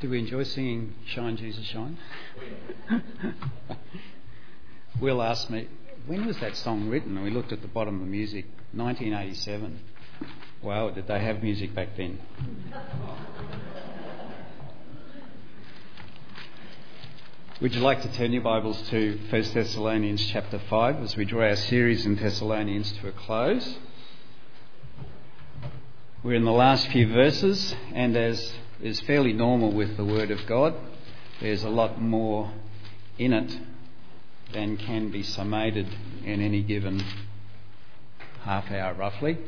Did we enjoy singing Shine Jesus Shine? Will asked me, when was that song written? And we looked at the bottom of the music, 1987. Wow, did they have music back then? Would you like to turn your Bibles to 1 Thessalonians chapter 5 as we draw our series in Thessalonians to a close? We're in the last few verses, and as is fairly normal with the Word of God, there's a lot more in it than can be summated in any given half hour, roughly.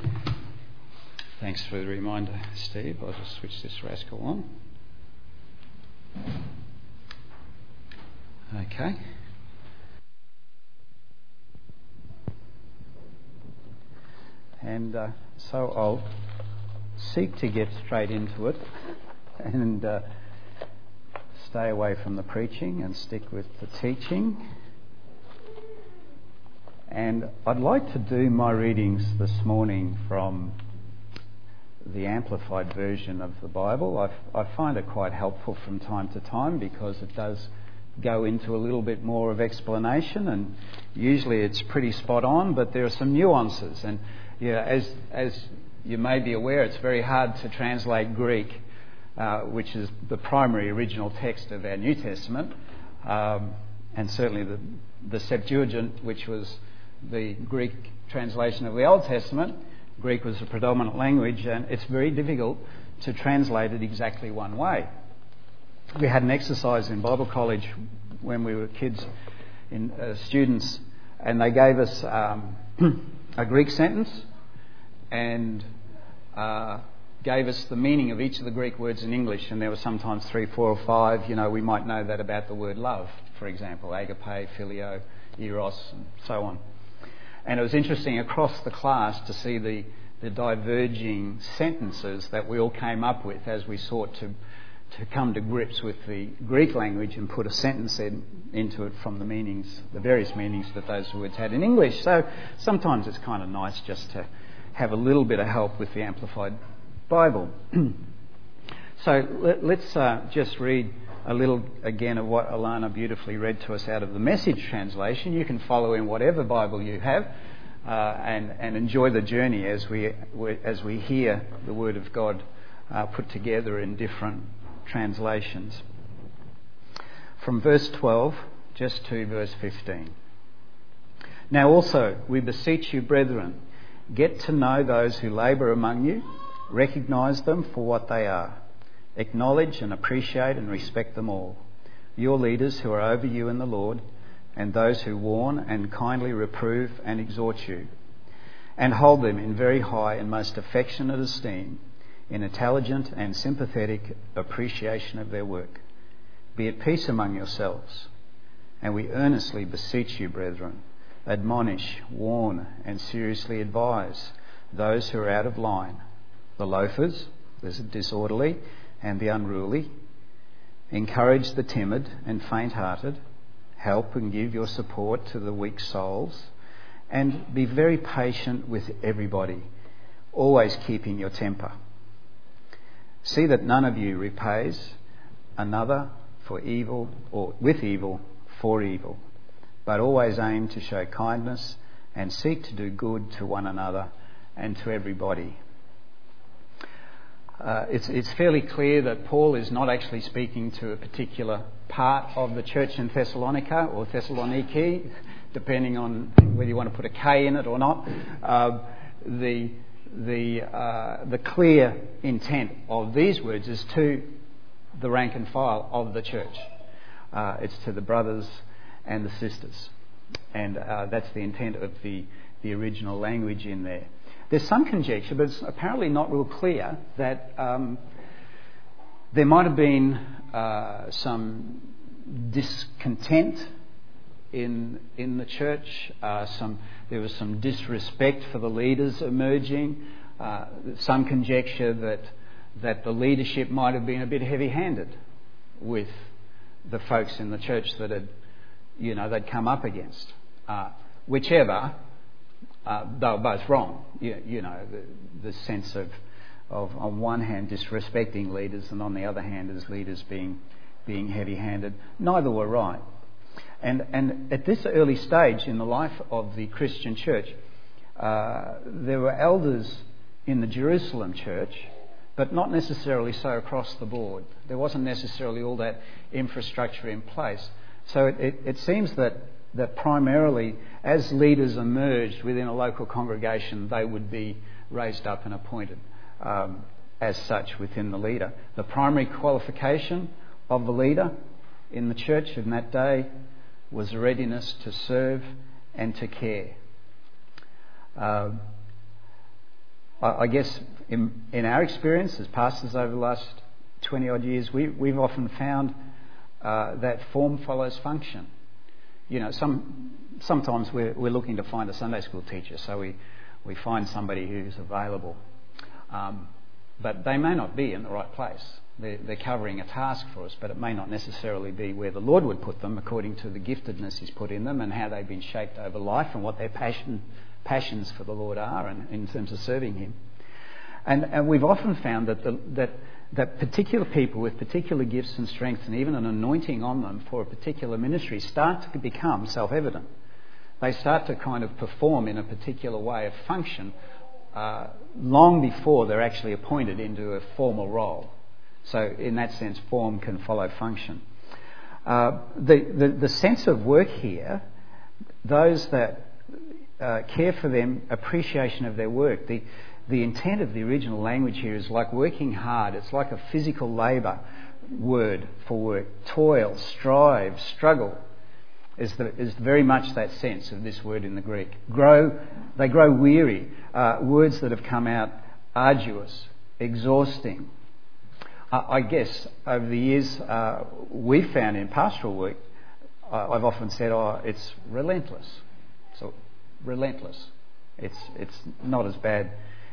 Thanks for the reminder, Steve. I'll just switch this rascal on. Okay. And uh, so I'll seek to get straight into it and uh, stay away from the preaching and stick with the teaching. And I'd like to do my readings this morning from the Amplified version of the Bible. I, I find it quite helpful from time to time because it does go into a little bit more of explanation, and usually it's pretty spot on, but there are some nuances. And yeah, as, as you may be aware, it's very hard to translate Greek, which is the primary original text of our New Testament, um, and certainly the, the Septuagint, which was the Greek translation of the Old Testament. Greek was the predominant language, and it's very difficult to translate it exactly one way. We had an exercise in Bible college when we were kids, in, uh, students, and they gave us um, a Greek sentence and uh, gave us the meaning of each of the Greek words in English, and there were sometimes three, four, or five. You know, we might know that about the word love, for example, agape, phileo, eros, and so on. And it was interesting across the class to see the, the diverging sentences that we all came up with as we sought to, to come to grips with the Greek language and put a sentence in, into it from the meanings, the various meanings that those words had in English. So sometimes it's kind of nice just to have a little bit of help with the Amplified Bible. so let, us uh, just read a little again of what Alana beautifully read to us out of the message translation. You can follow in whatever Bible you have uh, and, and enjoy the journey as we, as we hear the Word of God uh, put together in different translations. From verse 12 just to verse 15. Now also, we beseech you, brethren, get to know those who labour among you, recognise them for what they are Acknowledge and appreciate and respect them all. Your leaders who are over you in the Lord, and those who warn and kindly reprove and exhort you, and hold them in very high and most affectionate esteem, in intelligent and sympathetic appreciation of their work. Be at peace among yourselves. And we earnestly beseech you, brethren, admonish, warn, and seriously advise those who are out of line, the loafers, the disorderly, and the unruly, encourage the timid and faint hearted, help and give your support to the weak souls, and be very patient with everybody, always keeping your temper. See that none of you repays another for evil or with evil for evil, but always aim to show kindness and seek to do good to one another and to everybody uh, it's, it's fairly clear that Paul is not actually speaking to a particular part of the church in Thessalonica or Thessaloniki, depending on whether you want to put a K in it or not. Uh, the, the, uh, the clear intent of these words is to the rank and file of the church. Uh, it's to the brothers and the sisters. And uh, that's the intent of the, the original language in there. There's some conjecture, but it's apparently not real clear, that um, there might have been uh, some discontent in in the church. Uh, some there was some disrespect for the leaders emerging. Uh, some conjecture that that the leadership might have been a bit heavy-handed with the folks in the church that had, you know, they'd come up against. Uh, whichever, uh, they were both wrong. You, you know, the, the, sense of, of, on one hand, disrespecting leaders, and on the other hand, as leaders being, being heavy handed. Neither were right. And, and at this early stage in the life of the Christian church, uh, there were elders in the Jerusalem church, but not necessarily so across the board. There wasn't necessarily all that infrastructure in place. So it, it, it seems that, that primarily, as leaders emerged within a local congregation, they would be raised up and appointed um, as such within the leader. The primary qualification of the leader in the church in that day was readiness to serve and to care. Uh, I, I, guess in, in, our experience as pastors over the last 20 odd years, we, we've often found uh, that form follows function. You know, some, sometimes we're, we're looking to find a Sunday school teacher, so we, we find somebody who's available. Um, but they may not be in the right place. They're, they're, covering a task for us, but it may not necessarily be where the Lord would put them according to the giftedness He's put in them and how they've been shaped over life and what their passion, passions for the Lord are and, in terms of serving Him. And, and we've often found that, the, that, that particular people with particular gifts and strengths and even an anointing on them for a particular ministry start to become self evident. They start to kind of perform in a particular way of function uh, long before they're actually appointed into a formal role. So, in that sense, form can follow function. Uh, the, the, the, sense of work here, those that uh, care for them, appreciation of their work, the, the intent of the original language here is like working hard. It's like a physical labour word for work. Toil, strive, struggle is, the, is very much that sense of this word in the Greek. Grow, they grow weary. Uh, words that have come out arduous, exhausting, I guess over the years uh, we've found in pastoral work, I've often said, oh, it's relentless. So relentless. It's, it's not as bad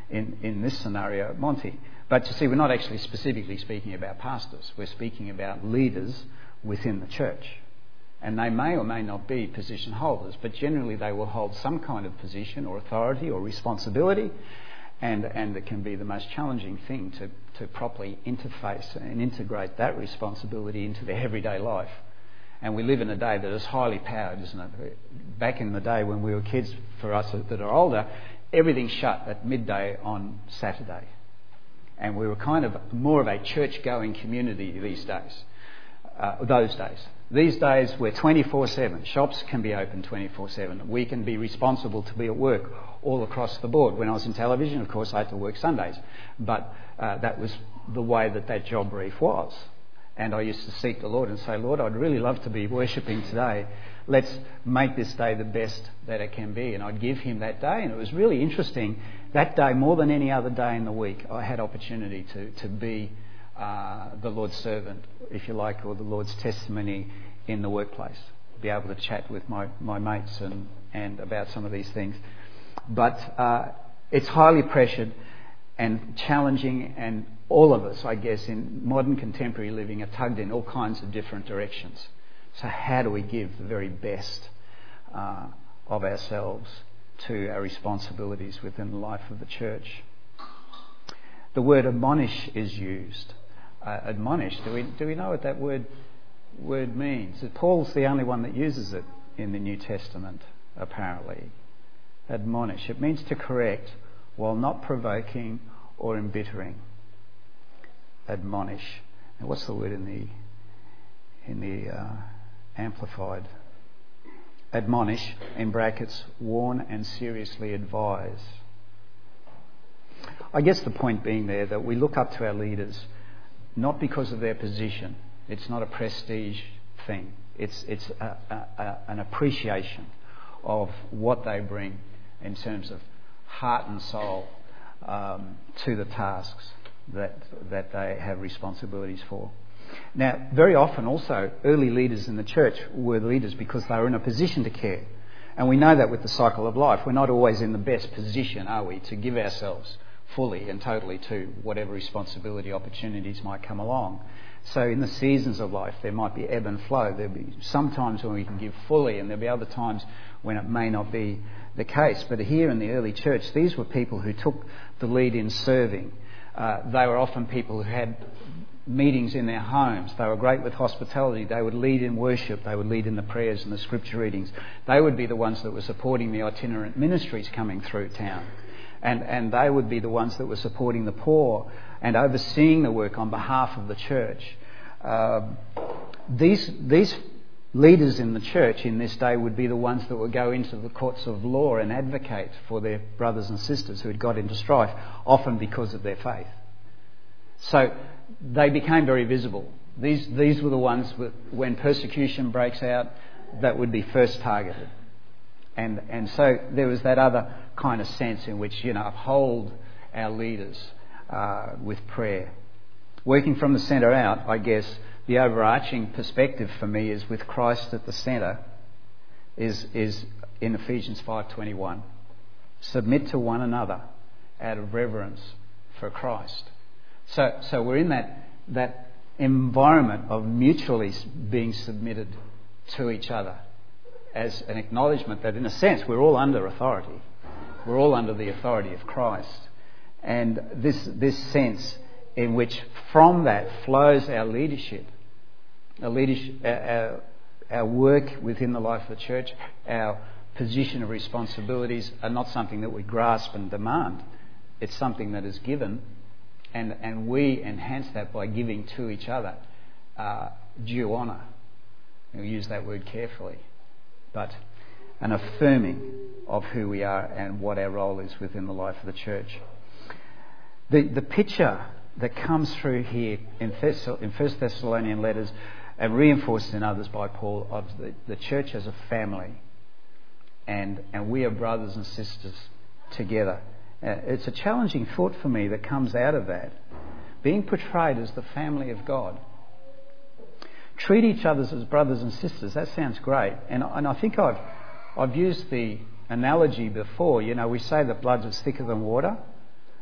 in, in this scenario Monty. But you see, we're not actually specifically speaking about pastors. We're speaking about leaders within the church. And they may or may not be position holders, but generally they will hold some kind of position or authority or responsibility and, and it can be the most challenging thing to, to properly interface and integrate that responsibility into their everyday life. And we live in a day that is highly powered, isn't it? Back in the day when we were kids, for us that are older, everything shut at midday on Saturday. And we were kind of more of a church going community these days, uh, those days. These days, we're 24 7. Shops can be open 24 7. We can be responsible to be at work all across the board. When I was in television, of course, I had to work Sundays, but uh, that was the way that that job brief was. And I used to seek the Lord and say, Lord, I'd really love to be worshipping today. Let's make this day the best that it can be. And I'd give him that day. And it was really interesting. That day, more than any other day in the week, I had opportunity to, to be uh, the Lord's servant, if you like, or the Lord's testimony in the workplace. Be able to chat with my, my mates and, and about some of these things. But uh, it's highly pressured and challenging, and all of us, I guess, in modern contemporary living are tugged in all kinds of different directions. So, how do we give the very best uh, of ourselves to our responsibilities within the life of the church? The word admonish is used uh, admonish. Do we, do we know what that word, word means? Paul's the only one that uses it in the New Testament, apparently. Admonish. It means to correct while not provoking or embittering. Admonish. Now, what's the word in the in the uh, amplified? Admonish in brackets, warn and seriously advise. I guess the point being there that we look up to our leaders not because of their position. It's not a prestige thing. It's, it's a, a, a, an appreciation of what they bring in terms of heart and soul um, to the tasks that, that they have responsibilities for. Now, very often also, early leaders in the church were leaders because they were in a position to care. And we know that with the cycle of life. We're not always in the best position, are we, to give ourselves fully and totally to whatever responsibility opportunities might come along. So in the seasons of life, there might be ebb and flow. There'll be some times when we can give fully, and there'll be other times when it may not be the case. But here in the early church, these were people who took the lead in serving. Uh, they were often people who had meetings in their homes. They were great with hospitality. They would lead in worship. They would lead in the prayers and the scripture readings. They would be the ones that were supporting the itinerant ministries coming through town. And, and they would be the ones that were supporting the poor and overseeing the work on behalf of the church. Uh, these, these leaders in the church in this day would be the ones that would go into the courts of law and advocate for their brothers and sisters who had got into strife, often because of their faith. So they became very visible. These, these were the ones when persecution breaks out that would be first targeted. And, and so there was that other kind of sense in which, you know, uphold our leaders uh, with prayer. Working from the centre out, I guess, the overarching perspective for me is with Christ at the centre is, is in Ephesians 5.21. Submit to one another out of reverence for Christ. So, so we're in that, that environment of mutually being submitted to each other as an acknowledgement that, in a sense, we're all under authority. We're all under the authority of Christ. And this, this sense in which from that flows our leadership our, leadership, our, our work within the life of the church, our position of responsibilities are not something that we grasp and demand. It's something that is given, and, and we enhance that by giving to each other uh, due honour. We use that word carefully, but an affirming of who we are and what our role is within the life of the church. The, the picture that comes through here in, Thess- in 1 Thessalonian letters and reinforced in others by Paul of the, the church as a family. And, and we are brothers and sisters together. Uh, it's a challenging thought for me that comes out of that. Being portrayed as the family of God. Treat each other as brothers and sisters. That sounds great. And, and I think I've, I've used the analogy before. You know, we say that blood is thicker than water,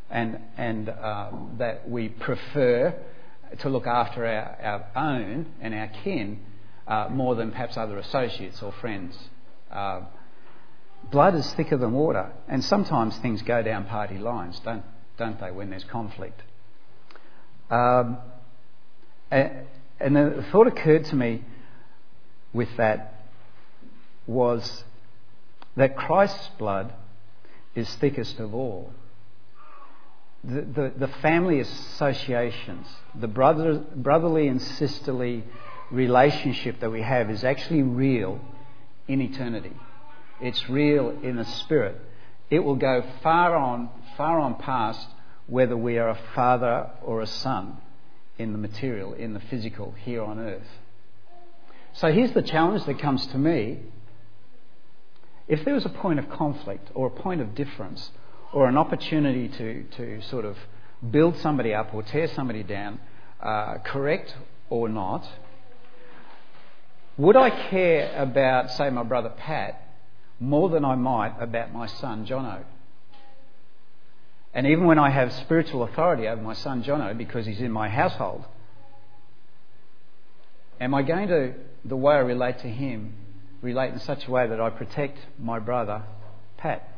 and, and uh, that we prefer to look after our, our own and our kin uh, more than perhaps other associates or friends. Uh, blood is thicker than water, and sometimes things go down party lines, don't, don't they, when there's conflict? Um, and, and the thought occurred to me with that was that Christ's blood is thickest of all the, the, family associations, the brother, brotherly and sisterly relationship that we have is actually real in eternity. It's real in the spirit. It will go far on, far on past whether we are a father or a son in the material, in the physical, here on earth. So here's the challenge that comes to me. If there was a point of conflict or a point of difference or an opportunity to, to sort of build somebody up or tear somebody down, uh, correct or not, would I care about, say, my brother Pat more than I might about my son Jono? And even when I have spiritual authority over my son Jono because he's in my household, am I going to, the way I relate to him, relate in such a way that I protect my brother Pat?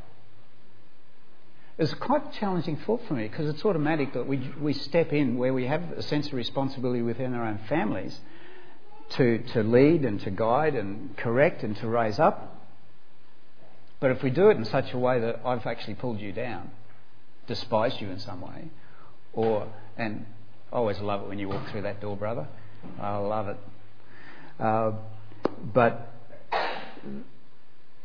It's quite a challenging thought for me because it's automatic that we, we step in where we have a sense of responsibility within our own families to, to lead and to guide and correct and to raise up. But if we do it in such a way that I've actually pulled you down, despised you in some way, or, and I always love it when you walk through that door, brother. I love it. Uh, but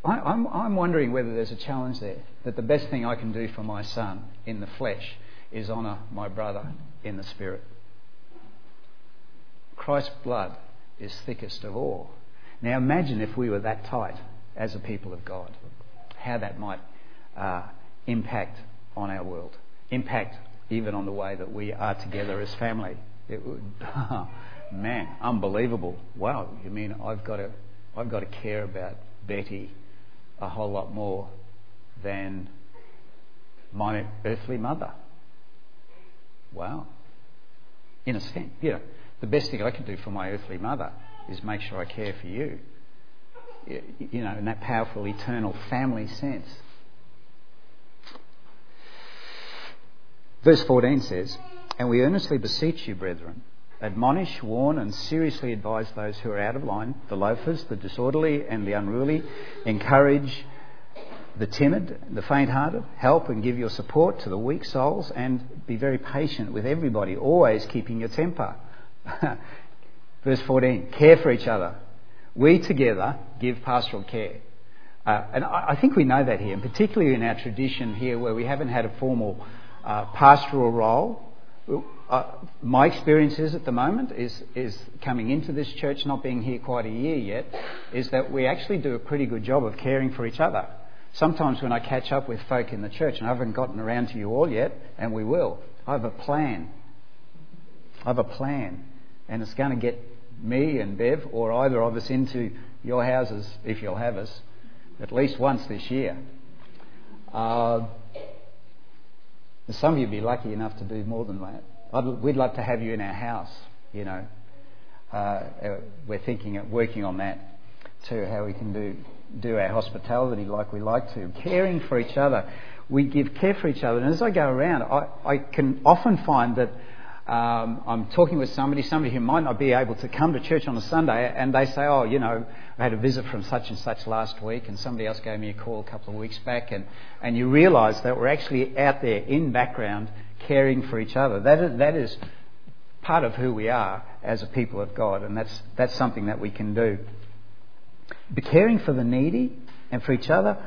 I, I'm, I'm wondering whether there's a challenge there that the best thing I can do for my son in the flesh is honour my brother in the spirit. Christ's blood is thickest of all. Now imagine if we were that tight as a people of God, how that might uh, impact on our world, impact even on the way that we are together as family. It would, man, unbelievable. Wow, you mean I've got to, I've got to care about Betty a whole lot more than my earthly mother. Wow. In a sense, you know, the best thing I can do for my earthly mother is make sure I care for you. You know, in that powerful eternal family sense. Verse 14 says, And we earnestly beseech you, brethren, admonish, warn, and seriously advise those who are out of line, the loafers, the disorderly, and the unruly. Encourage the timid, the faint hearted. Help and give your support to the weak souls, and be very patient with everybody, always keeping your temper. Verse 14 Care for each other. We together give pastoral care. Uh, and I, I, think we know that here, and particularly in our tradition here where we haven't had a formal uh, pastoral role. Uh, my experience is at the moment is, is coming into this church, not being here quite a year yet, is that we actually do a pretty good job of caring for each other. Sometimes when I catch up with folk in the church, and I haven't gotten around to you all yet, and we will, I have a plan. I have a plan, and it's going to get me and Bev, or either of us, into your houses, if you'll have us, at least once this year. Uh, some of you will be lucky enough to do more than that. I'd, we'd love to have you in our house, you know. Uh, uh, we're thinking of working on that too, how we can do, do our hospitality like we like to. Caring for each other. We give care for each other. And as I go around, I, I can often find that um, I'm talking with somebody, somebody who might not be able to come to church on a Sunday, and they say, Oh, you know, I had a visit from such and such last week, and somebody else gave me a call a couple of weeks back, and, and you realise that we're actually out there in background caring for each other. That is, that is part of who we are as a people of God, and that's, that's something that we can do. Caring for the needy and for each other,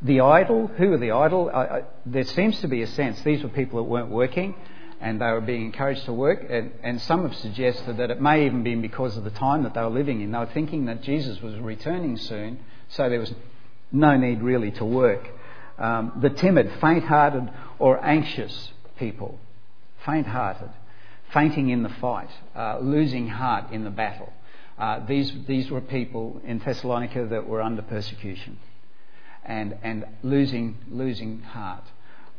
the idle, who are the idle? I, I, there seems to be a sense these were people that weren't working and they were being encouraged to work. And, and, some have suggested that it may even be because of the time that they were living in. They were thinking that Jesus was returning soon, so there was no need really to work. Um, the timid, faint hearted, or anxious people. Faint hearted, fainting in the fight, uh, losing heart in the battle. Uh, these, these were people in Thessalonica that were under persecution and, and losing, losing heart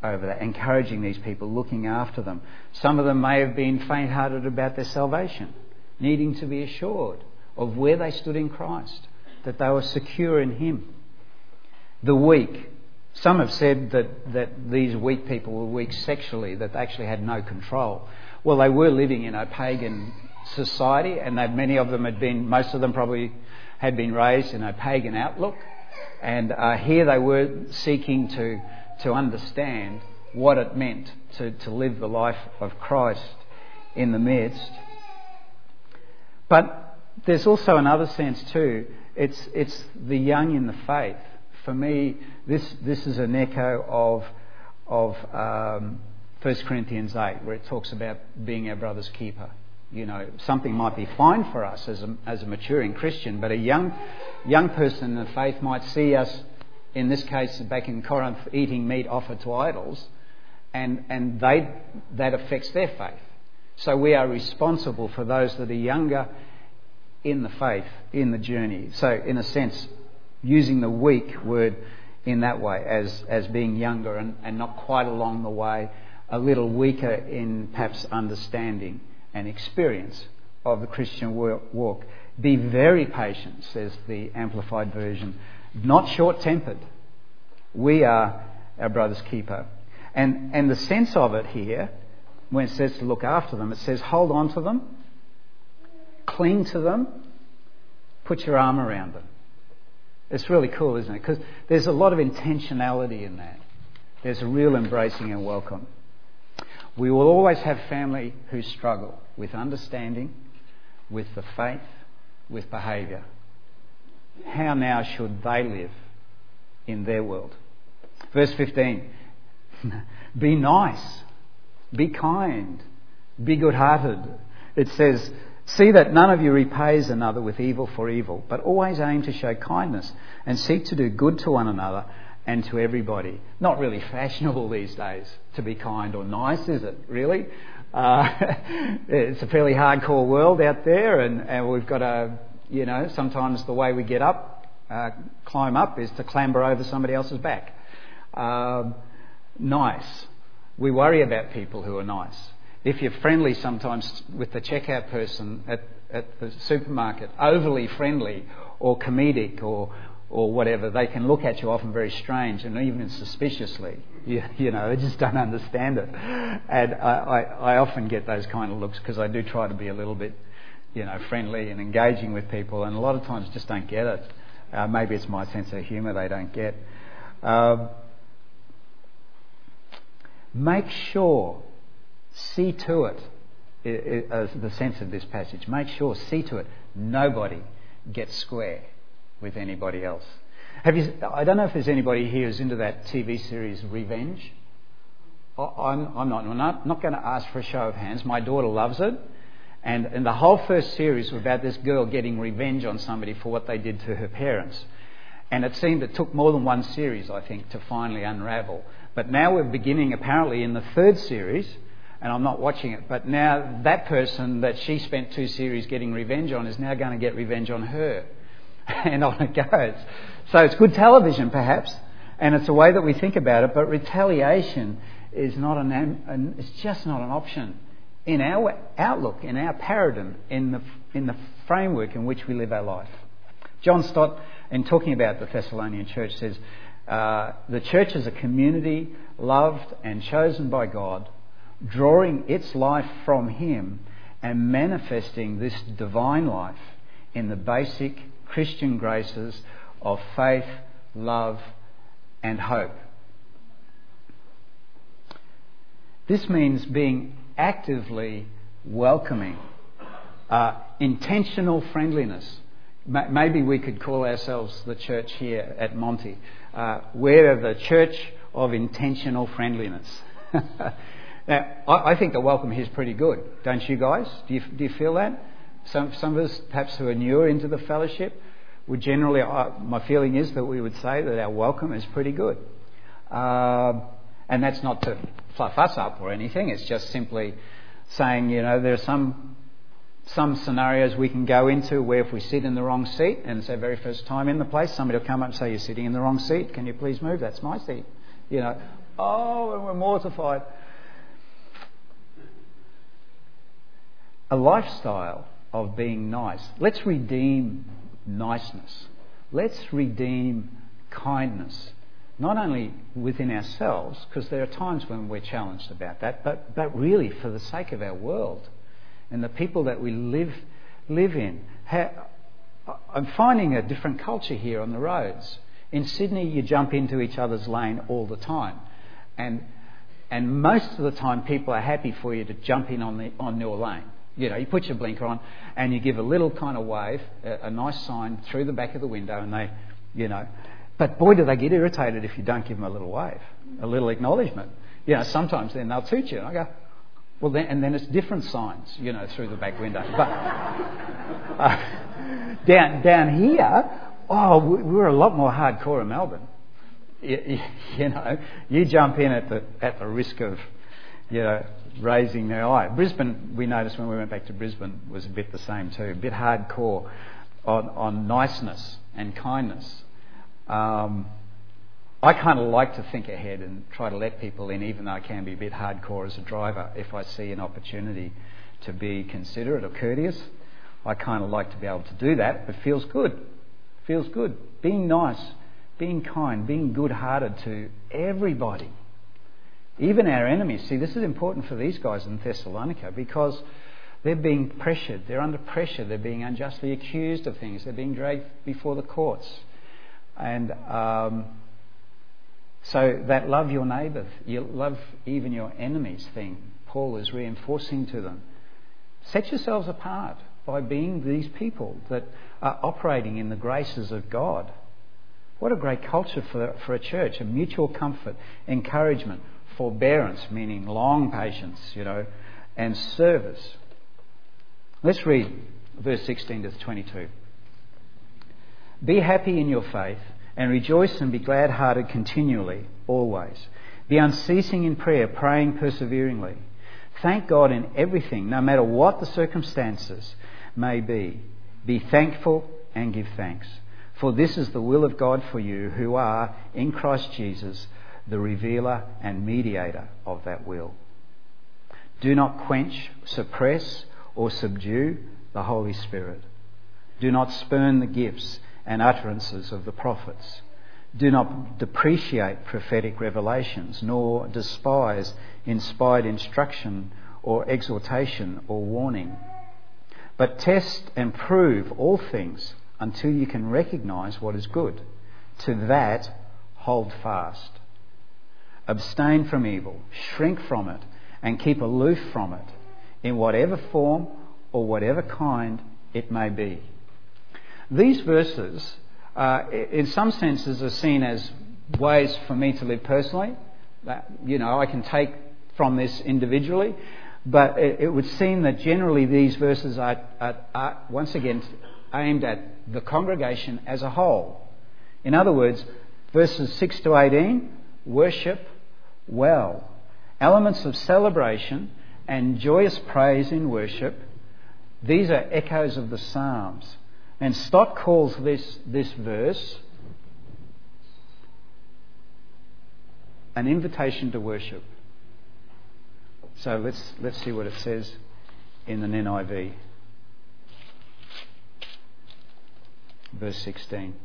over that, encouraging these people, looking after them. Some of them may have been faint hearted about their salvation, needing to be assured of where they stood in Christ, that they were secure in Him. The weak. Some have said that, that these weak people were weak sexually, that they actually had no control. Well, they were living in a pagan society, and that many of them had been, most of them probably had been raised in a pagan outlook. And uh, here they were seeking to to understand what it meant to, to live the life of Christ in the midst. But there's also another sense too. It's, it's the young in the faith. For me, this, this is an echo of, of um, 1 Corinthians 8, where it talks about being our brother's keeper. You know, something might be fine for us as a, as a maturing Christian, but a young, young person in the faith might see us in this case back in Corinth, eating meat offered to idols, and, and they, that affects their faith. So we are responsible for those that are younger in the faith, in the journey. So, in a sense, using the weak word in that way as, as being younger and, and not quite along the way, a little weaker in perhaps understanding and experience of the Christian walk. Be very patient, says the Amplified Version not short tempered. We are our brother's keeper. And, and the sense of it here, when it says to look after them, it says hold on to them, cling to them, put your arm around them. It's really cool, isn't it? Because there's a lot of intentionality in that. There's a real embracing and welcome. We will always have family who struggle with understanding, with the faith, with behaviour how now should they live in their world? Verse 15 Be nice, be kind, be good hearted. It says, See that none of you repays another with evil for evil, but always aim to show kindness and seek to do good to one another and to everybody. Not really fashionable these days to be kind or nice, is it? Really? Uh, it's a fairly hardcore world out there, and, and we've got to, you know, sometimes the way we get up, uh, climb up, is to clamber over somebody else's back. Um, nice. We worry about people who are nice. If you're friendly sometimes with the checkout person at, at the supermarket, overly friendly or comedic or, or whatever, they can look at you often very strange and even suspiciously. You, you know, they just don't understand it. And I, I, I often get those kind of looks because I do try to be a little bit, you know, friendly and engaging with people, and a lot of times just don't get it. Uh, maybe it's my sense of humour they don't get. Um, make sure, see to it, as the sense of this passage. Make sure, see to it, nobody gets square with anybody else. Have you, I don't know if there's anybody here who's into that TV series Revenge. I'm, I'm not, I'm not, not going to ask for a show of hands. My daughter loves it. And, and the whole first series was about this girl getting revenge on somebody for what they did to her parents. And it seemed it took more than one series, I think, to finally unravel. But now we're beginning, apparently, in the third series, and I'm not watching it, but now that person that she spent two series getting revenge on is now going to get revenge on her. and on it goes. So it's good television, perhaps, and it's a way that we think about it, but retaliation is not an, an it's just not an option in our outlook, in our paradigm, in the, in the framework in which we live our life. John Stott, in talking about the Thessalonian church, says uh, the church is a community loved and chosen by God, drawing its life from Him and manifesting this divine life in the basic Christian graces of faith, love, and hope. This means being actively welcoming, uh, intentional friendliness. Maybe we could call ourselves the church here at Monty. Uh, we're the church of intentional friendliness. now, I, I, think the welcome here is pretty good, don't you guys? Do you, do you feel that? Some, some of us, perhaps who are newer into the fellowship, would generally, uh, my feeling is that we would say that our welcome is pretty good. Uh, and that's not to fluff us up or anything, it's just simply saying, you know, there are some, some scenarios we can go into where if we sit in the wrong seat, and it's our very first time in the place, somebody will come up and say, You're sitting in the wrong seat, can you please move? That's my seat. You know, oh, and we're mortified. A lifestyle of being nice. Let's redeem niceness. Let's redeem kindness, not only within ourselves, because there are times when we're challenged about that, but, but really for the sake of our world and the people that we live, live in. I'm finding a different culture here on the roads. In Sydney, you jump into each other's lane all the time. And, and most of the time, people are happy for you to jump in on, the, on your lane. You know, you put your blinker on and you give a little kind of wave, a, a nice sign through the back of the window, and they, you know. But boy, do they get irritated if you don't give them a little wave, a little acknowledgement. You know, sometimes then they'll toot you. And I go, well, then, and then it's different signs, you know, through the back window. But uh, down down here, oh, we're a lot more hardcore in Melbourne. You, you, know, you jump in at the at the risk of, you know, raising their eye. Brisbane, we noticed when we went back to Brisbane, was a bit the same too, a bit hardcore on, on niceness and kindness. Um, I kind of like to think ahead and try to let people in, even though I can be a bit hardcore as a driver. If I see an opportunity to be considerate or courteous, I kind of like to be able to do that. It feels good. Feels good. Being nice, being kind, being good hearted to everybody even our enemies. See, this is important for these guys in Thessalonica because they're being pressured. They're under pressure. They're being unjustly accused of things. They're being dragged before the courts. And um, so that love your neighbour, you love even your enemies thing, Paul is reinforcing to them. Set yourselves apart by being these people that are operating in the graces of God. What a great culture for, for a church, a mutual comfort, encouragement, forbearance, meaning long patience, you know, and service. Let's read verse 16 to 22. Be happy in your faith and rejoice and be glad hearted continually, always. Be unceasing in prayer, praying perseveringly. Thank God in everything, no matter what the circumstances may be. Be thankful and give thanks. For this is the will of God for you who are in Christ Jesus the revealer and mediator of that will. Do not quench, suppress, or subdue the Holy Spirit. Do not spurn the gifts and utterances of the prophets. Do not depreciate prophetic revelations, nor despise inspired instruction or exhortation or warning. But test and prove all things until you can recognize what is good. To that, hold fast. Abstain from evil, shrink from it, and keep aloof from it, in whatever form or whatever kind it may be. These verses, uh, in some senses, are seen as ways for me to live personally. That, you know, I can take from this individually, but it, it would seem that generally these verses are, are, are, once again, aimed at the congregation as a whole. In other words, verses 6 to 18 worship well. Elements of celebration and joyous praise in worship. These are echoes of the Psalms. And Stott calls this, this verse an invitation to worship. So let's, let's see what it says in the NIV. Verse 16.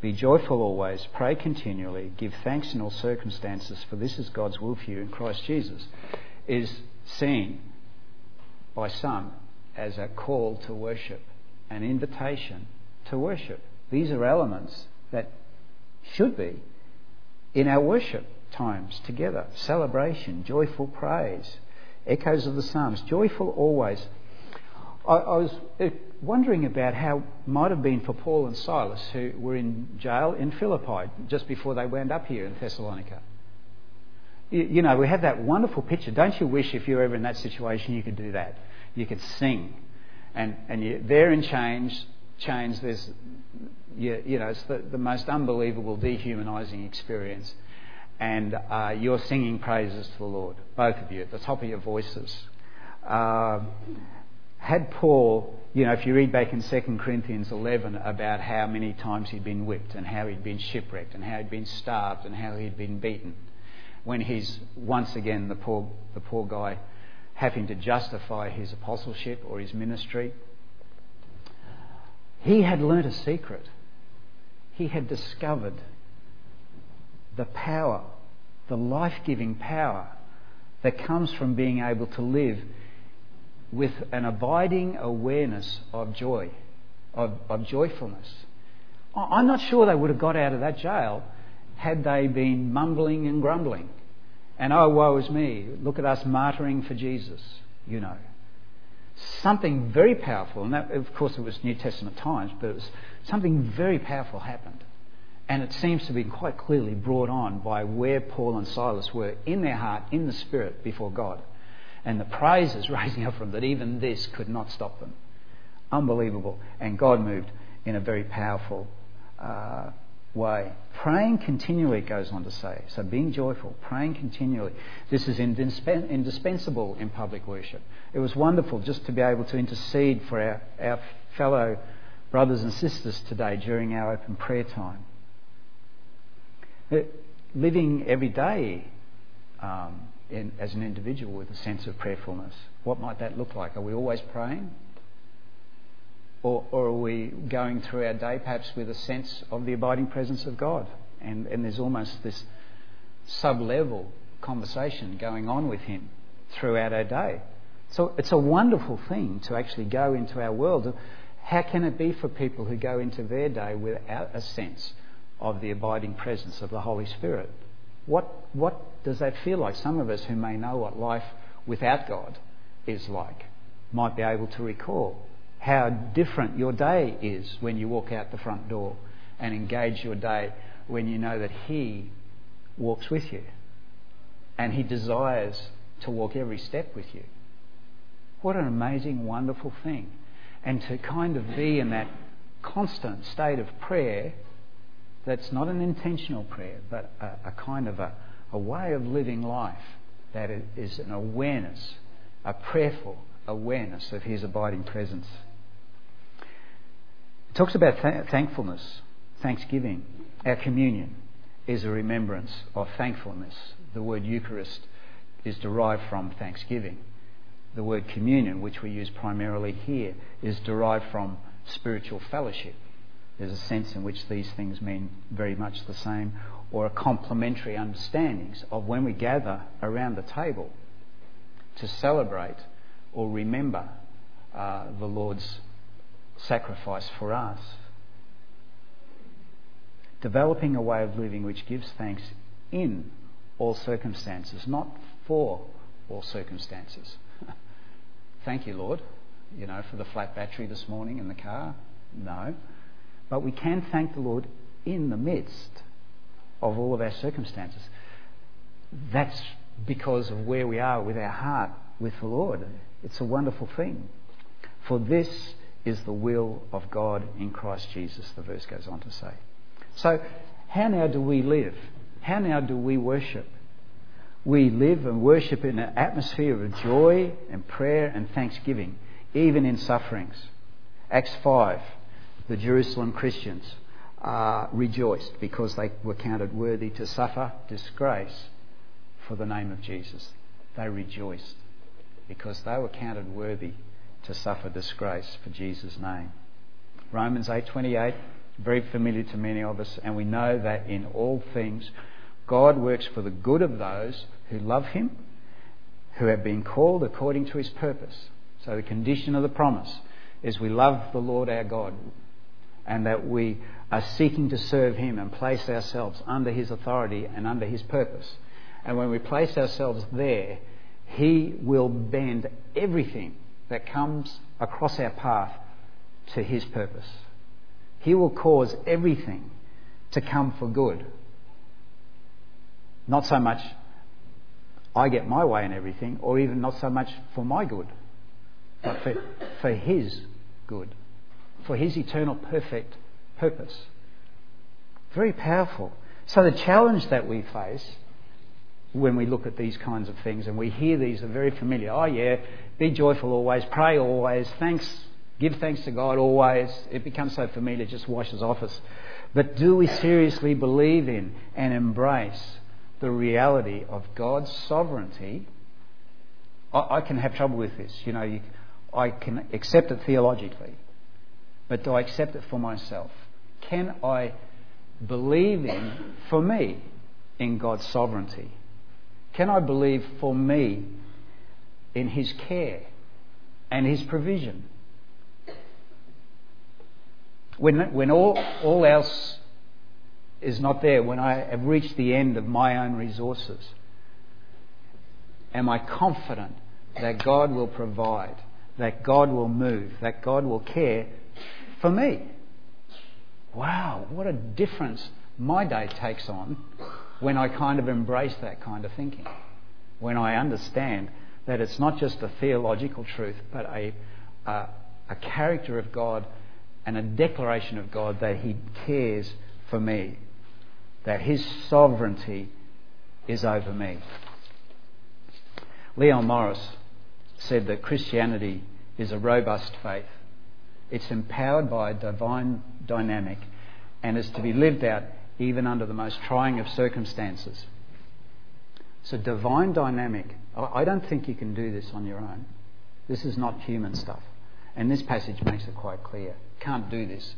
Be joyful always, pray continually, give thanks in all circumstances, for this is God's will for you in Christ Jesus, is seen by some as a call to worship, an invitation to worship. These are elements that should be in our worship times together. Celebration, joyful praise, echoes of the Psalms, joyful always. I, I was uh, wondering about how it might have been for Paul and Silas, who were in jail in Philippi just before they wound up here in Thessalonica. You, you know, we have that wonderful picture. Don't you wish if you were ever in that situation you could do that? You could sing. And, and you're there in chains, chains there's, you, you know, it's the, the most unbelievable, dehumanising experience and uh, you're singing praises to the Lord, both of you, at the top of your voices. Uh, had Paul, you know, if you read back in 2 Corinthians 11 about how many times he'd been whipped and how he'd been shipwrecked and how he'd been starved and how he'd been beaten, when he's once again the poor, the poor guy having to justify his apostleship or his ministry, he had learnt a secret. He had discovered the power, the life giving power that comes from being able to live with an abiding awareness of joy, of, of joyfulness. I'm not sure they would have got out of that jail had they been mumbling and grumbling. And oh, woe is me, look at us martyring for Jesus, you know. Something very powerful, and that, of course, it was New Testament times, but it was something very powerful happened. And it seems to be quite clearly brought on by where Paul and Silas were in their heart, in the spirit, before God. And the praises rising up from that even this could not stop them. Unbelievable. And God moved in a very powerful uh, way. Praying continually, goes on to say. So being joyful, praying continually. This is indispensable in public worship. It was wonderful just to be able to intercede for our, our fellow brothers and sisters today during our open prayer time. Uh, living every day um, in, as an individual with a sense of prayerfulness. What might that look like? Are we always praying? Or, or are we going through our day perhaps with a sense of the abiding presence of God? And, and there's almost this sub level conversation going on with Him throughout our day. So it's a wonderful thing to actually go into our world. How can it be for people who go into their day without a sense of the abiding presence of the Holy Spirit. What, what does that feel like? Some of us who may know what life without God is like might be able to recall how different your day is when you walk out the front door and engage your day when you know that He walks with you and He desires to walk every step with you. What an amazing, wonderful thing. And to kind of be in that constant state of prayer that's not an intentional prayer, but a, a kind of a, a way of living life that is an awareness, a prayerful awareness of His abiding presence. It talks about th- thankfulness, thanksgiving. Our communion is a remembrance of thankfulness. The word Eucharist is derived from thanksgiving. The word communion, which we use primarily here, is derived from spiritual fellowship there's a sense in which these things mean very much the same, or a complementary understandings of when we gather around the table to celebrate or remember uh, the Lord's sacrifice for us. Developing a way of living which gives thanks in all circumstances, not for all circumstances. Thank you, Lord, you know, for the flat battery this morning in the car. No. But we can thank the Lord in the midst of all of our circumstances. That's because of where we are with our heart with the Lord. It's a wonderful thing. For this is the will of God in Christ Jesus, the verse goes on to say. So, how now do we live? How now do we worship? We live and worship in an atmosphere of joy and prayer and thanksgiving, even in sufferings. Acts 5, the Jerusalem Christians uh, rejoiced because they were counted worthy to suffer disgrace for the name of Jesus. They rejoiced because they were counted worthy to suffer disgrace for Jesus' name. Romans 8:28, very familiar to many of us, and we know that in all things God works for the good of those who love him, who have been called according to his purpose. So the condition of the promise is we love the Lord our God and that we are seeking to serve him and place ourselves under his authority and under his purpose. And when we place ourselves there, he will bend everything that comes across our path to His purpose. He will cause everything to come for good. Not so much I get my way in everything, or even not so much for my good, but for, for His good, for His eternal perfect purpose. Very powerful. So the challenge that we face when we look at these kinds of things and we hear these are very familiar. Oh, yeah, be joyful always, pray always, thanks, give thanks to God always. It becomes so familiar, it just washes off us. But do we seriously believe in and embrace the reality of God's sovereignty? I, I can have trouble with this. You know, you, I can accept it theologically, but do I accept it for myself? Can I believe in, for me, in God's sovereignty? Can I believe for me in His care and His provision? When, when all, all else is not there, when I have reached the end of my own resources, am I confident that God will provide, that God will move, that God will care for me? Wow, what a difference my day takes on when I kind of embrace that kind of thinking, when I understand that it's not just a theological truth, but a, a, a character of God and a declaration of God that He cares for me, that His sovereignty is over me. Leon Morris said that Christianity is a robust faith. It's empowered by a divine dynamic and is to be lived out even under the most trying of circumstances. So, divine dynamic. I don't think you can do this on your own. This is not human stuff. And this passage makes it quite clear. Can't do this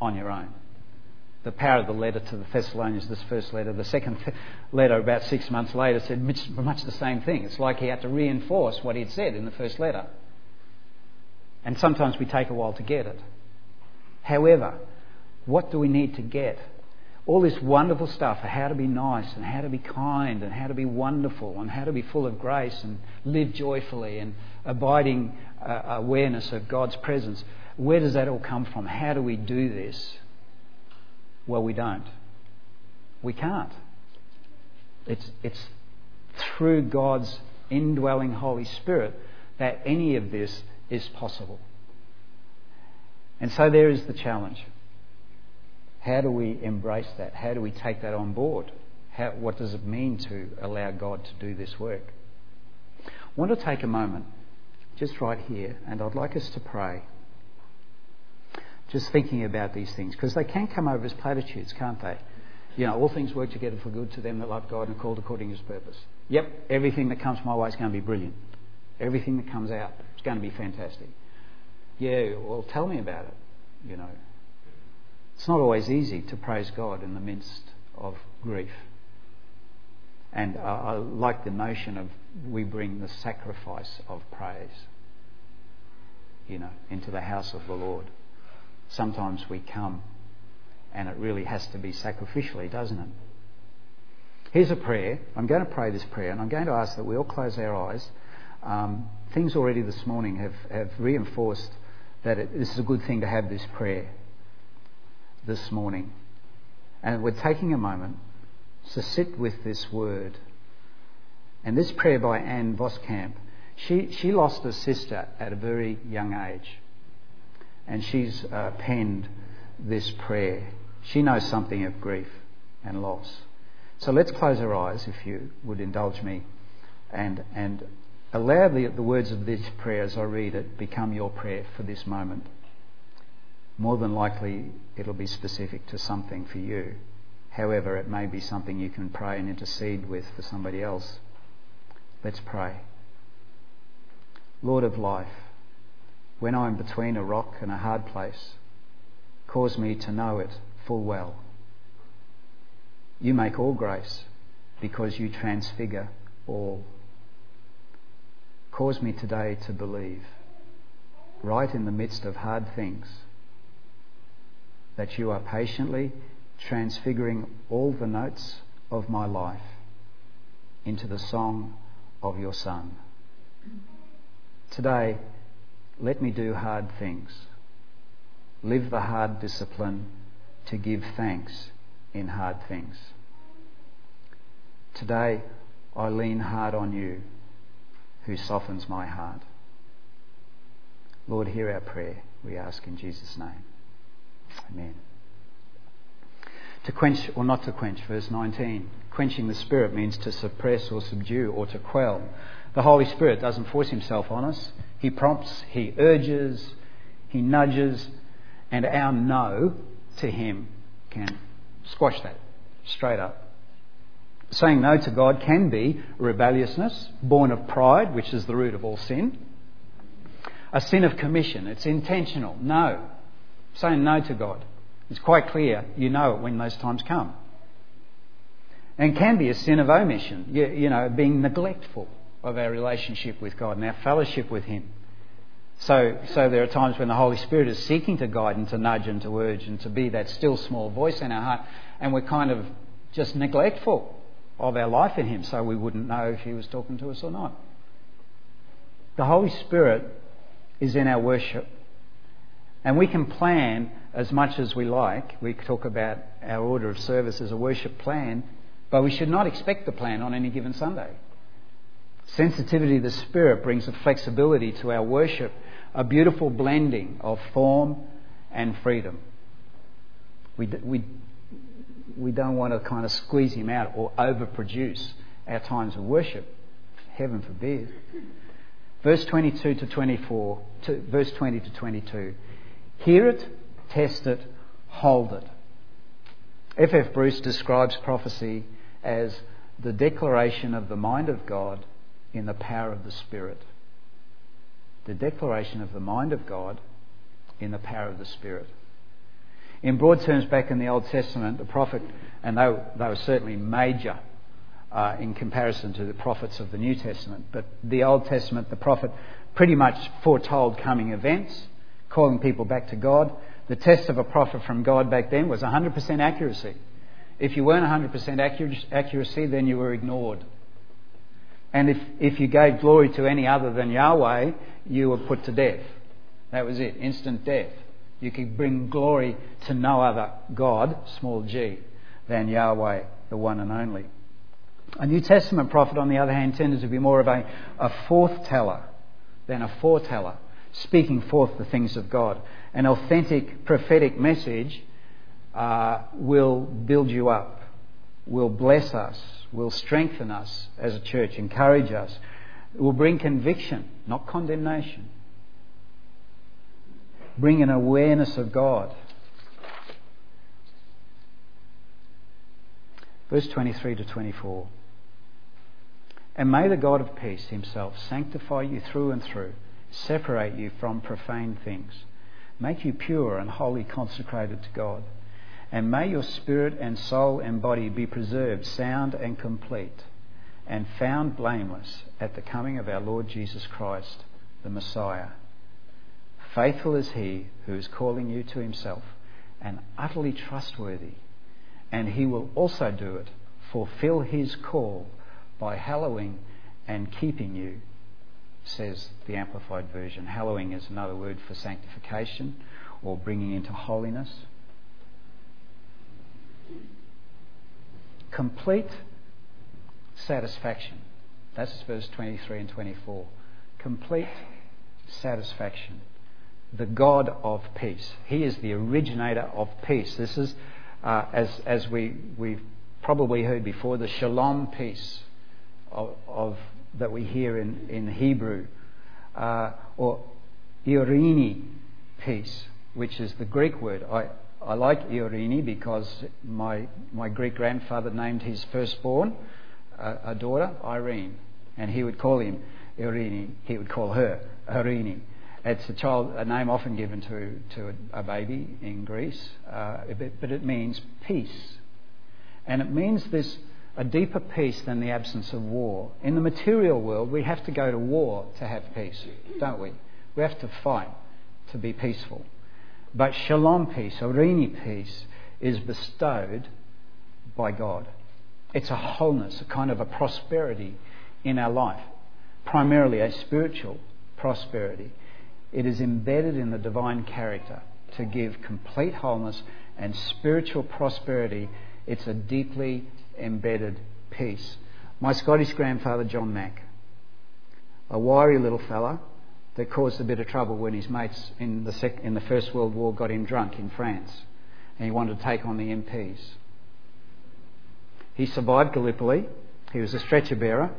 on your own. The power of the letter to the Thessalonians, this first letter, the second th- letter about six months later said much, much the same thing. It's like he had to reinforce what he'd said in the first letter. And sometimes we take a while to get it. However, what do we need to get all this wonderful stuff how to be nice and how to be kind and how to be wonderful and how to be full of grace and live joyfully and abiding uh, awareness of God's presence. Where does that all come from? How do we do this? Well, we don't. We can't. It's, it's through God's indwelling Holy Spirit that any of this is possible. And so there is the challenge. How do we embrace that? How do we take that on board? How, what does it mean to allow God to do this work? I want to take a moment, just right here, and I'd like us to pray. Just thinking about these things, because they can come over as platitudes, can't they? You know, all things work together for good to them that love God and are called according to his purpose. Yep, everything that comes my way is going to be brilliant. Everything that comes out is going to be fantastic. Yeah, well, tell me about it, you know. It's not always easy to praise God in the midst of grief. And I, I like the notion of we bring the sacrifice of praise, you know, into the house of the Lord. Sometimes we come and it really has to be sacrificially, doesn't it? Here's a prayer. I'm going to pray this prayer, and I'm going to ask that we all close our eyes. Um, things already this morning have, have reinforced that it, this is a good thing to have this prayer this morning. And we're taking a moment to sit with this word. And this prayer by Ann Voskamp, she, she lost a sister at a very young age. And she's uh, penned this prayer. She knows something of grief and loss. So let's close our eyes, if you would indulge me, and, and allow the, the words of this prayer as I read it become your prayer for this moment. More than likely, it'll be specific to something for you. However, it may be something you can pray and intercede with for somebody else. Let's pray. Lord of life, when I am between a rock and a hard place, cause me to know it full well. You make all grace because you transfigure all. Cause me today to believe, right in the midst of hard things, that you are patiently transfiguring all the notes of my life into the song of your Son. Today, let me do hard things, live the hard discipline to give thanks in hard things. Today, I lean hard on you who softens my heart. Lord, hear our prayer, we ask in Jesus' name. Amen. To quench or not to quench, verse 19. Quenching the Spirit means to suppress or subdue or to quell. The Holy Spirit doesn't force himself on us. He prompts, he urges, he nudges, and our no to him can squash that straight up. Saying no to God can be rebelliousness, born of pride, which is the root of all sin. A sin of commission, it's intentional. No. Saying no to God. It's quite clear you know it when those times come. And can be a sin of omission, you, you know, being neglectful of our relationship with God and our fellowship with Him. So, so there are times when the Holy Spirit is seeking to guide and to nudge and to urge and to be that still small voice in our heart, and we're kind of just neglectful of our life in Him, so we wouldn't know if He was talking to us or not. The Holy Spirit is in our worship. And we can plan as much as we like. We talk about our order of service as a worship plan, but we should not expect the plan on any given Sunday. Sensitivity to the Spirit brings a flexibility to our worship, a beautiful blending of form and freedom. We, we, we don't want to kind of squeeze him out or overproduce our times of worship. Heaven forbid. Verse 22 to 24, to, verse 20 to 22. Hear it, test it, hold it. F.F. F. Bruce describes prophecy as the declaration of the mind of God in the power of the Spirit. The declaration of the mind of God in the power of the Spirit. In broad terms, back in the Old Testament, the prophet, and they, they were certainly major uh, in comparison to the prophets of the New Testament, but the Old Testament, the prophet pretty much foretold coming events calling people back to God. The test of a prophet from God back then was 100% accuracy. If you weren't 100% accuracy, then you were ignored. And if, if you gave glory to any other than Yahweh, you were put to death. That was it, instant death. You could bring glory to no other God, small g, than Yahweh, the one and only. A New Testament prophet, on the other hand, tended to be more of a, a forth-teller than a foreteller speaking forth the things of God. An authentic prophetic message uh, will build you up, will bless us, will strengthen us as a church, encourage us, will bring conviction, not condemnation. Bring an awareness of God. Verse 23 to 24. And may the God of peace himself sanctify you through and through separate you from profane things, make you pure and wholly consecrated to God, And may your spirit and soul and body be preserved sound and complete and found blameless at the coming of our Lord Jesus Christ, the Messiah. Faithful is he who is calling you to himself and utterly trustworthy, and he will also do it, fulfill his call by hallowing and keeping you, says the Amplified Version. Hallowing is another word for sanctification or bringing into holiness. Complete satisfaction. That's verse 23 and 24. Complete satisfaction. The God of peace. He is the originator of peace. This is, uh, as, as we, we've probably heard before, the shalom peace of, of that we hear in, in Hebrew, uh, or Irini peace, which is the Greek word. I, I like Irini because my, my Greek grandfather named his firstborn a, a daughter, Irene, and he would call him Irini. He would call her Irini. It's a child, a name often given to, to a, a baby in Greece, uh, but it means peace. And it means this a deeper peace than the absence of war. In the material world, we have to go to war to have peace, don't we? We have to fight to be peaceful. But shalom peace, Irini peace, is bestowed by God. It's a wholeness, a kind of a prosperity in our life, primarily a spiritual prosperity. It is embedded in the divine character to give complete wholeness and spiritual prosperity. It's a deeply embedded peace. My Scottish grandfather, John Mack, a wiry little fella that caused a bit of trouble when his mates in the, sec- in the First World War got him drunk in France and he wanted to take on the MPs. He survived Gallipoli. He was a stretcher bearer,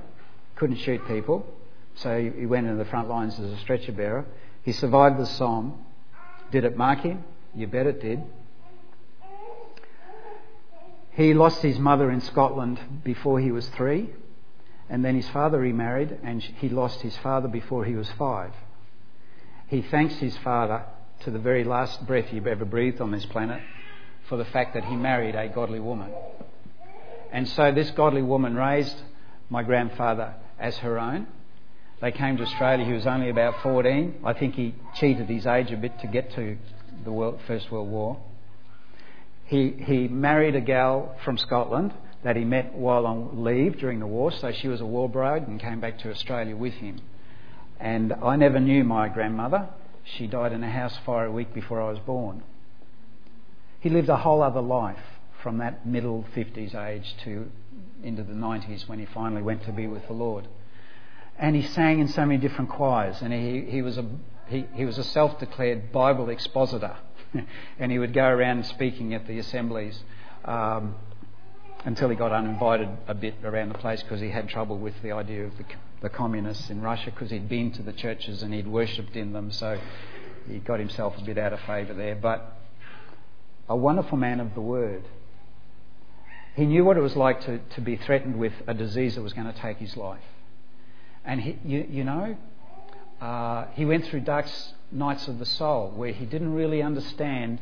couldn't shoot people, so he went into the front lines as a stretcher bearer. He survived the Somme. Did it mark him? You bet it did. He lost his mother in Scotland before he was three, and then his father remarried, and he lost his father before he was five. He thanks his father to the very last breath he ever breathed on this planet for the fact that he married a godly woman. And so this godly woman raised my grandfather as her own. They came to Australia. He was only about 14. I think he cheated his age a bit to get to the World, First World War. He, he married a gal from Scotland that he met while on leave during the war, so she was a war bride and came back to Australia with him. And I never knew my grandmother. She died in a house fire a week before I was born. He lived a whole other life from that middle 50s age to into the 90s when he finally went to be with the Lord. And he sang in so many different choirs, and he, he was a he, he was a self-declared Bible expositor, and he would go around speaking at the assemblies um, until he got uninvited a bit around the place because he had trouble with the idea of the, the communists in Russia because he'd been to the churches and he'd worshipped in them, so he got himself a bit out of favour there. But a wonderful man of the word. He knew what it was like to, to be threatened with a disease that was going to take his life. And he, you, you know, uh, he went through dark nights of the soul where he didn't really understand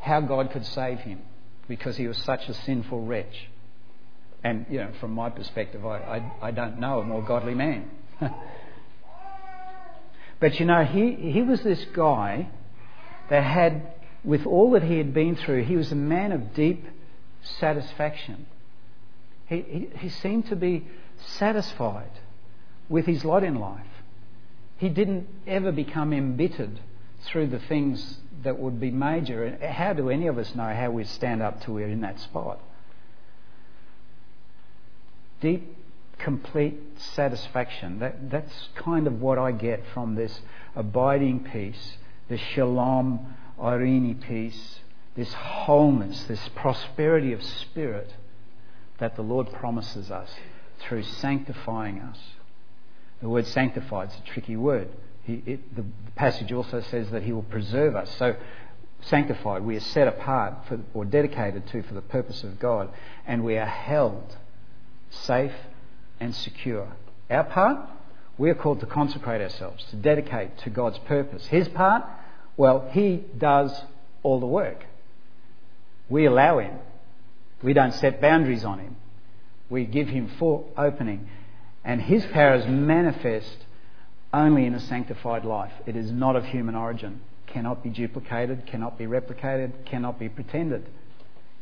how God could save him because he was such a sinful wretch. And, you know, from my perspective, I, I, I don't know a more godly man. but, you know, he, he was this guy that had, with all that he had been through, he was a man of deep satisfaction. He, he, he seemed to be satisfied with his lot in life. He didn't ever become embittered through the things that would be major. How do any of us know how we stand up to it in that spot? Deep, complete satisfaction. That, that's kind of what I get from this abiding peace, the shalom, Irene peace this wholeness, this prosperity of spirit that the Lord promises us through sanctifying us. The word sanctified is a tricky word. He, it, the passage also says that He will preserve us. So, sanctified, we are set apart for, or dedicated to for the purpose of God, and we are held safe and secure. Our part, we are called to consecrate ourselves, to dedicate to God's purpose. His part, well, He does all the work. We allow him. We don't set boundaries on him. We give him full opening. And his power is manifest only in a sanctified life. It is not of human origin, cannot be duplicated, cannot be replicated, cannot be pretended.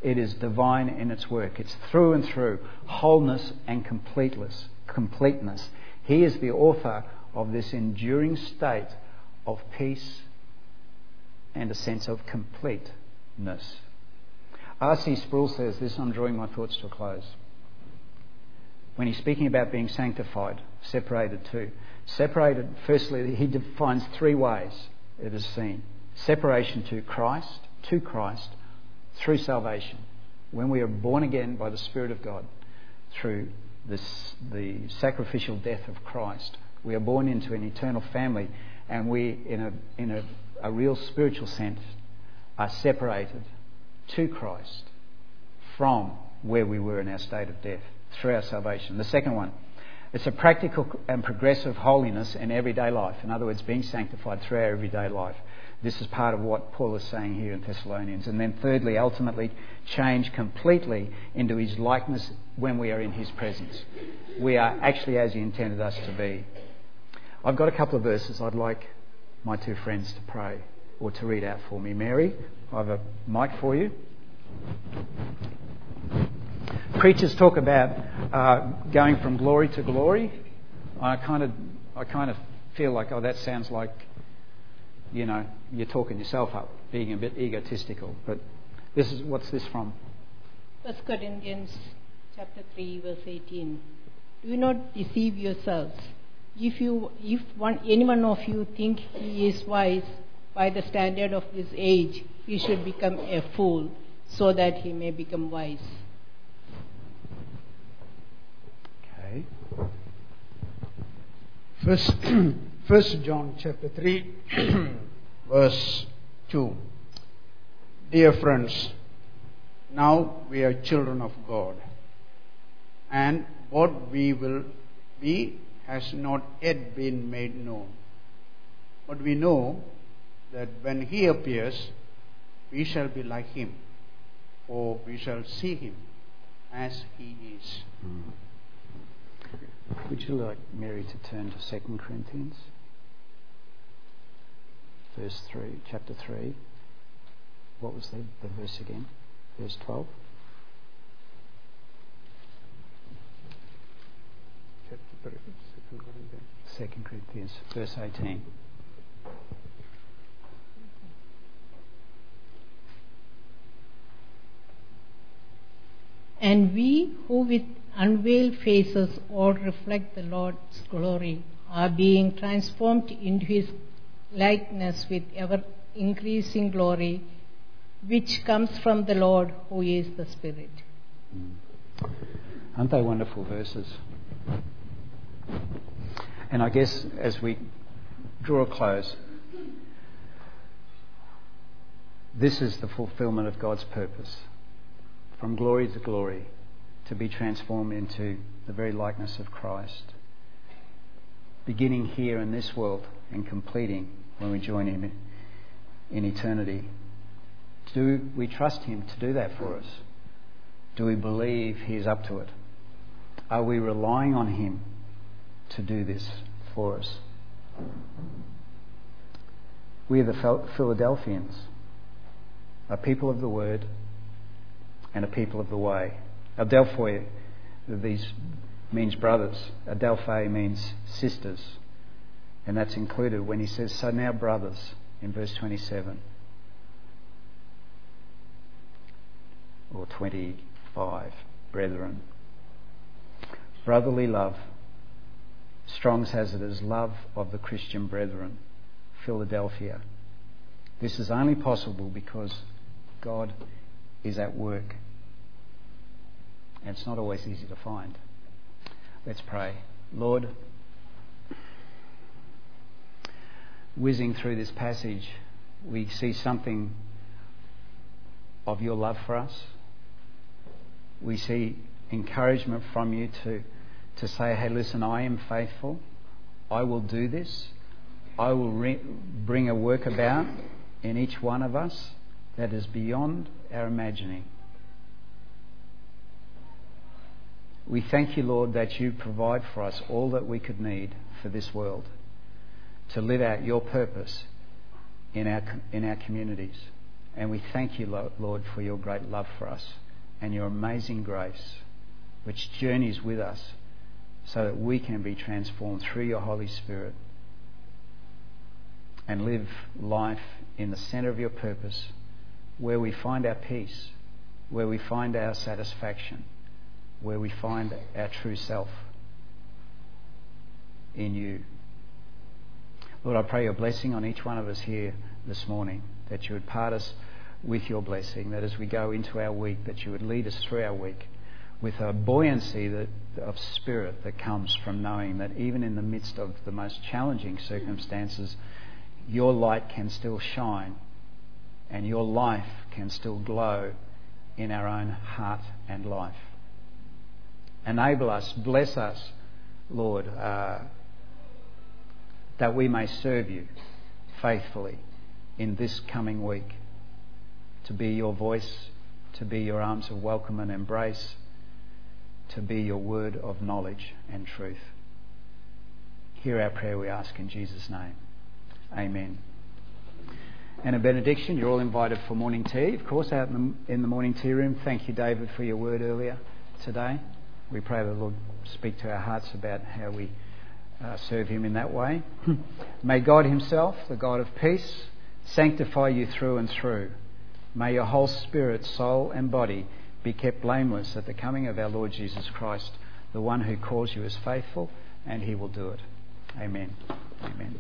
It is divine in its work. It's through and through wholeness and completeness. Completeness. He is the author of this enduring state of peace and a sense of completeness. R.C. Sproul says this, I'm drawing my thoughts to a close. When he's speaking about being sanctified, separated too. Separated, firstly, he defines three ways it is seen separation to Christ, to Christ, through salvation. When we are born again by the Spirit of God, through this, the sacrificial death of Christ, we are born into an eternal family, and we, in a, in a, a real spiritual sense, are separated to Christ from where we were in our state of death through our salvation. The second one, it's a practical and progressive holiness in everyday life. In other words, being sanctified through our everyday life. This is part of what Paul is saying here in Thessalonians. And then, thirdly, ultimately, change completely into his likeness when we are in his presence. We are actually as he intended us to be. I've got a couple of verses I'd like my two friends to pray or to read out for me. Mary, I have a mic for you. Preachers talk about uh, going from glory to glory. I kind of, I kind of feel like, oh, that sounds like, you know, you're talking yourself up, being a bit egotistical. But this is what's this from? First Corinthians chapter three, verse eighteen. Do not deceive yourselves. If you, if one, any one of you think he is wise by the standard of this age, he should become a fool, so that he may become wise. Okay. First, John chapter 3, verse 2. Dear friends, now we are children of God, and what we will be has not yet been made known. But we know that when He appears, we shall be like Him, for we shall see Him as He is. Mm. Would you like Mary to turn to 2 Corinthians? Verse 3, chapter 3. What was the, the verse again? Verse 12. Chapter 3, 2 Corinthians. 2 Corinthians, verse 18. And we who with unveiled faces all reflect the Lord's glory are being transformed into his likeness with ever increasing glory, which comes from the Lord who is the Spirit. Mm. Aren't they wonderful verses? And I guess as we draw a close, this is the fulfillment of God's purpose from glory to glory to be transformed into the very likeness of Christ, beginning here in this world and completing when we join Him in eternity. Do we trust Him to do that for us? Do we believe He is up to it? Are we relying on Him to do this for us? We are the Philadelphians, a people of the Word and a people of the way. Adelphoi, these means brothers. Adelphi means sisters. And that's included when he says, So now, brothers, in verse 27 or 25, brethren. Brotherly love. Strong's has it as love of the Christian brethren. Philadelphia. This is only possible because God is at work and it's not always easy to find. Let's pray. Lord, whizzing through this passage, we see something of your love for us. We see encouragement from you to, to say, hey, listen, I am faithful. I will do this. I will re- bring a work about in each one of us that is beyond our imagining. We thank you, Lord, that you provide for us all that we could need for this world to live out your purpose in our, in our communities. And we thank you, Lord, for your great love for us and your amazing grace, which journeys with us so that we can be transformed through your Holy Spirit and live life in the centre of your purpose where we find our peace, where we find our satisfaction, where we find our true self in you. Lord, I pray your blessing on each one of us here this morning, that you would part us with your blessing, that as we go into our week, that you would lead us through our week with a buoyancy that, of spirit that comes from knowing that even in the midst of the most challenging circumstances, your light can still shine and your life can still glow in our own heart and life. Enable us, bless us, Lord, uh, that we may serve you faithfully in this coming week, to be your voice, to be your arms of welcome and embrace, to be your word of knowledge and truth. Hear our prayer, we ask in Jesus' name. Amen. And a benediction. You're all invited for morning tea, of course, out in the, in the morning tea room. Thank you, David, for your word earlier today. We pray the Lord speak to our hearts about how we uh, serve Him in that way. May God Himself, the God of peace, sanctify you through and through. May your whole spirit, soul, and body be kept blameless at the coming of our Lord Jesus Christ, the one who calls you is faithful, and He will do it. Amen. Amen.